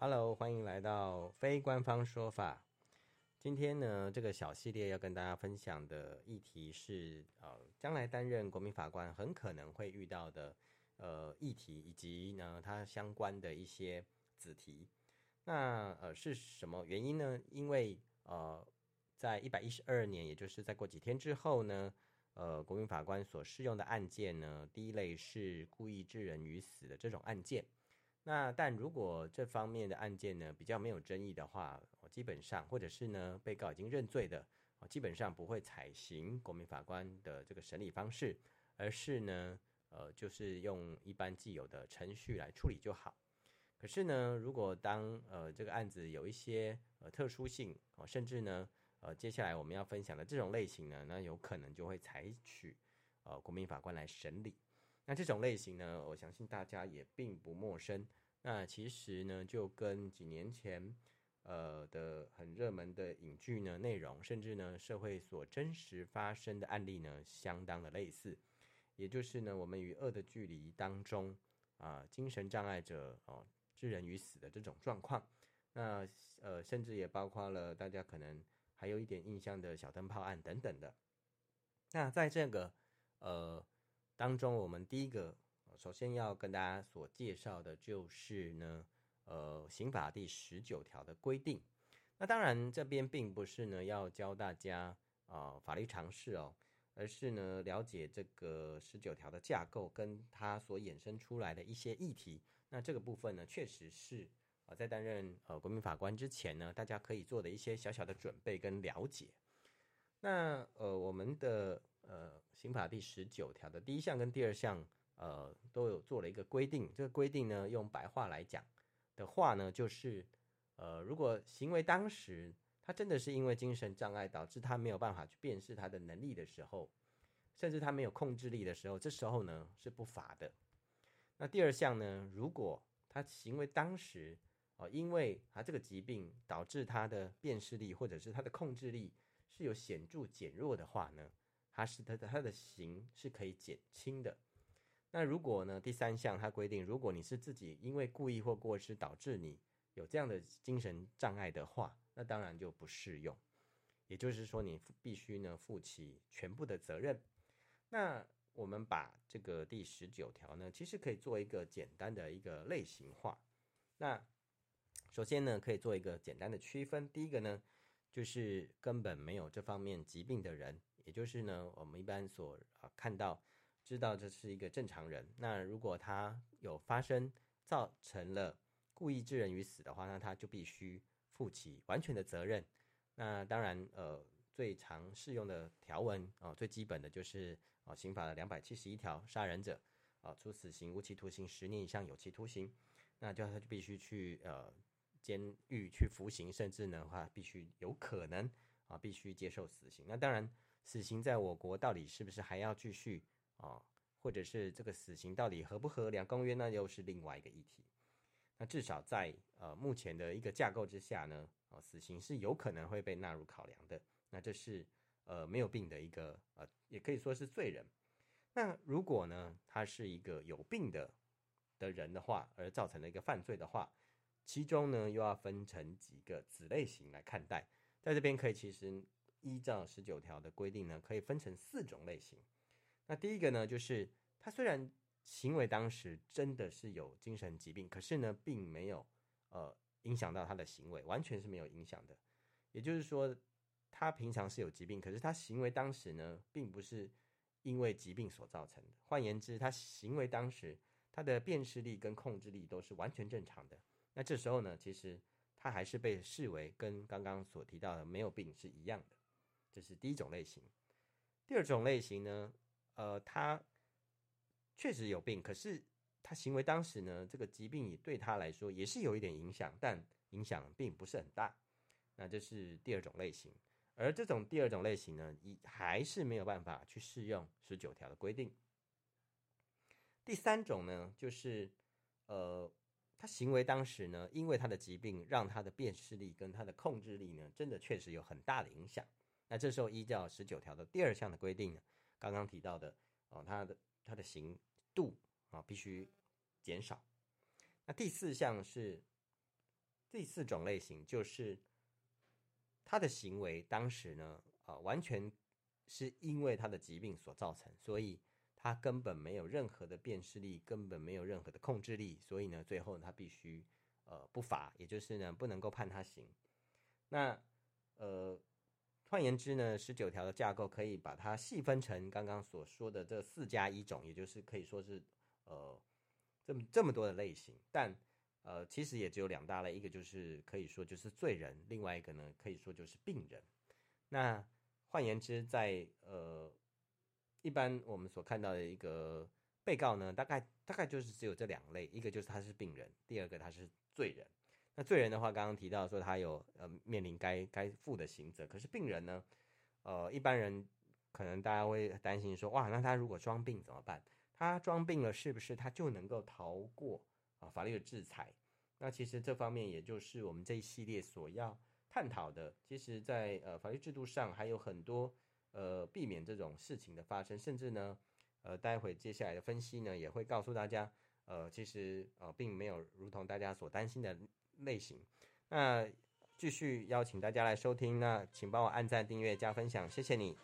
Hello，欢迎来到非官方说法。今天呢，这个小系列要跟大家分享的议题是，呃，将来担任国民法官很可能会遇到的呃议题，以及呢它相关的一些子题。那呃是什么原因呢？因为呃，在一百一十二年，也就是再过几天之后呢，呃，国民法官所适用的案件呢，第一类是故意致人于死的这种案件。那但如果这方面的案件呢比较没有争议的话，基本上或者是呢被告已经认罪的，基本上不会采行国民法官的这个审理方式，而是呢呃就是用一般既有的程序来处理就好。可是呢，如果当呃这个案子有一些呃特殊性，哦甚至呢呃接下来我们要分享的这种类型呢，那有可能就会采取呃国民法官来审理。那这种类型呢，我相信大家也并不陌生。那其实呢，就跟几年前，呃的很热门的影剧呢内容，甚至呢社会所真实发生的案例呢，相当的类似。也就是呢，我们与恶的距离当中啊、精神障碍者哦，致人于死的这种状况。那呃，甚至也包括了大家可能还有一点印象的小灯泡案等等的。那在这个呃。当中，我们第一个首先要跟大家所介绍的就是呢，呃，刑法第十九条的规定。那当然，这边并不是呢要教大家啊、法律常识哦，而是呢了解这个十九条的架构跟它所衍生出来的一些议题。那这个部分呢，确实是啊、在担任呃国民法官之前呢，大家可以做的一些小小的准备跟了解。那呃，我们的。呃，刑法第十九条的第一项跟第二项，呃，都有做了一个规定。这个规定呢，用白话来讲的话呢，就是，呃，如果行为当时他真的是因为精神障碍导致他没有办法去辨识他的能力的时候，甚至他没有控制力的时候，这时候呢是不罚的。那第二项呢，如果他行为当时，呃，因为他这个疾病导致他的辨识力或者是他的控制力是有显著减弱的话呢，它是它的它的刑是可以减轻的。那如果呢，第三项它规定，如果你是自己因为故意或过失导致你有这样的精神障碍的话，那当然就不适用。也就是说，你必须呢负起全部的责任。那我们把这个第十九条呢，其实可以做一个简单的一个类型化。那首先呢，可以做一个简单的区分。第一个呢，就是根本没有这方面疾病的人。也就是呢，我们一般所啊看到、知道这是一个正常人。那如果他有发生造成了故意致人于死的话，那他就必须负起完全的责任。那当然，呃，最常适用的条文啊，最基本的就是啊，刑法的两百七十一条，杀人者啊，处死刑、无期徒刑十年以上有期徒刑，那就他就必须去呃监狱去服刑，甚至呢话必须有可能啊必须接受死刑。那当然。死刑在我国到底是不是还要继续啊？或者是这个死刑到底合不合两公约？那又是另外一个议题。那至少在呃目前的一个架构之下呢，啊，死刑是有可能会被纳入考量的。那这是呃没有病的一个呃，也可以说是罪人。那如果呢，他是一个有病的的人的话，而造成了一个犯罪的话，其中呢又要分成几个子类型来看待。在这边可以其实。依照十九条的规定呢，可以分成四种类型。那第一个呢，就是他虽然行为当时真的是有精神疾病，可是呢，并没有呃影响到他的行为，完全是没有影响的。也就是说，他平常是有疾病，可是他行为当时呢，并不是因为疾病所造成的。换言之，他行为当时他的辨识力跟控制力都是完全正常的。那这时候呢，其实他还是被视为跟刚刚所提到的没有病是一样的。这是第一种类型，第二种类型呢，呃，他确实有病，可是他行为当时呢，这个疾病也对他来说也是有一点影响，但影响并不是很大。那这是第二种类型，而这种第二种类型呢，一还是没有办法去适用十九条的规定。第三种呢，就是呃，他行为当时呢，因为他的疾病，让他的辨识力跟他的控制力呢，真的确实有很大的影响。那这时候依照十九条的第二项的规定呢，刚刚提到的哦，他的他的刑度啊必须减少。那第四项是第四种类型就是他的行为当时呢，啊、完全是因为他的疾病所造成，所以他根本没有任何的辨识力，根本没有任何的控制力，所以呢，最后他必须呃不罚，也就是呢不能够判他刑。那呃。换言之呢，十九条的架构可以把它细分成刚刚所说的这四加一种，也就是可以说是呃这么这么多的类型，但呃其实也只有两大类，一个就是可以说就是罪人，另外一个呢可以说就是病人。那换言之在，在呃一般我们所看到的一个被告呢，大概大概就是只有这两类，一个就是他是病人，第二个他是罪人。那罪人的话，刚刚提到说他有呃面临该该负的刑责，可是病人呢，呃一般人可能大家会担心说，哇，那他如果装病怎么办？他装病了是不是他就能够逃过啊、法律的制裁？那其实这方面也就是我们这一系列所要探讨的。其实，在呃法律制度上还有很多呃避免这种事情的发生，甚至呢，呃待会接下来的分析呢也会告诉大家，呃其实呃并没有如同大家所担心的。类型，那继续邀请大家来收听，那请帮我按赞、订阅、加分享，谢谢你。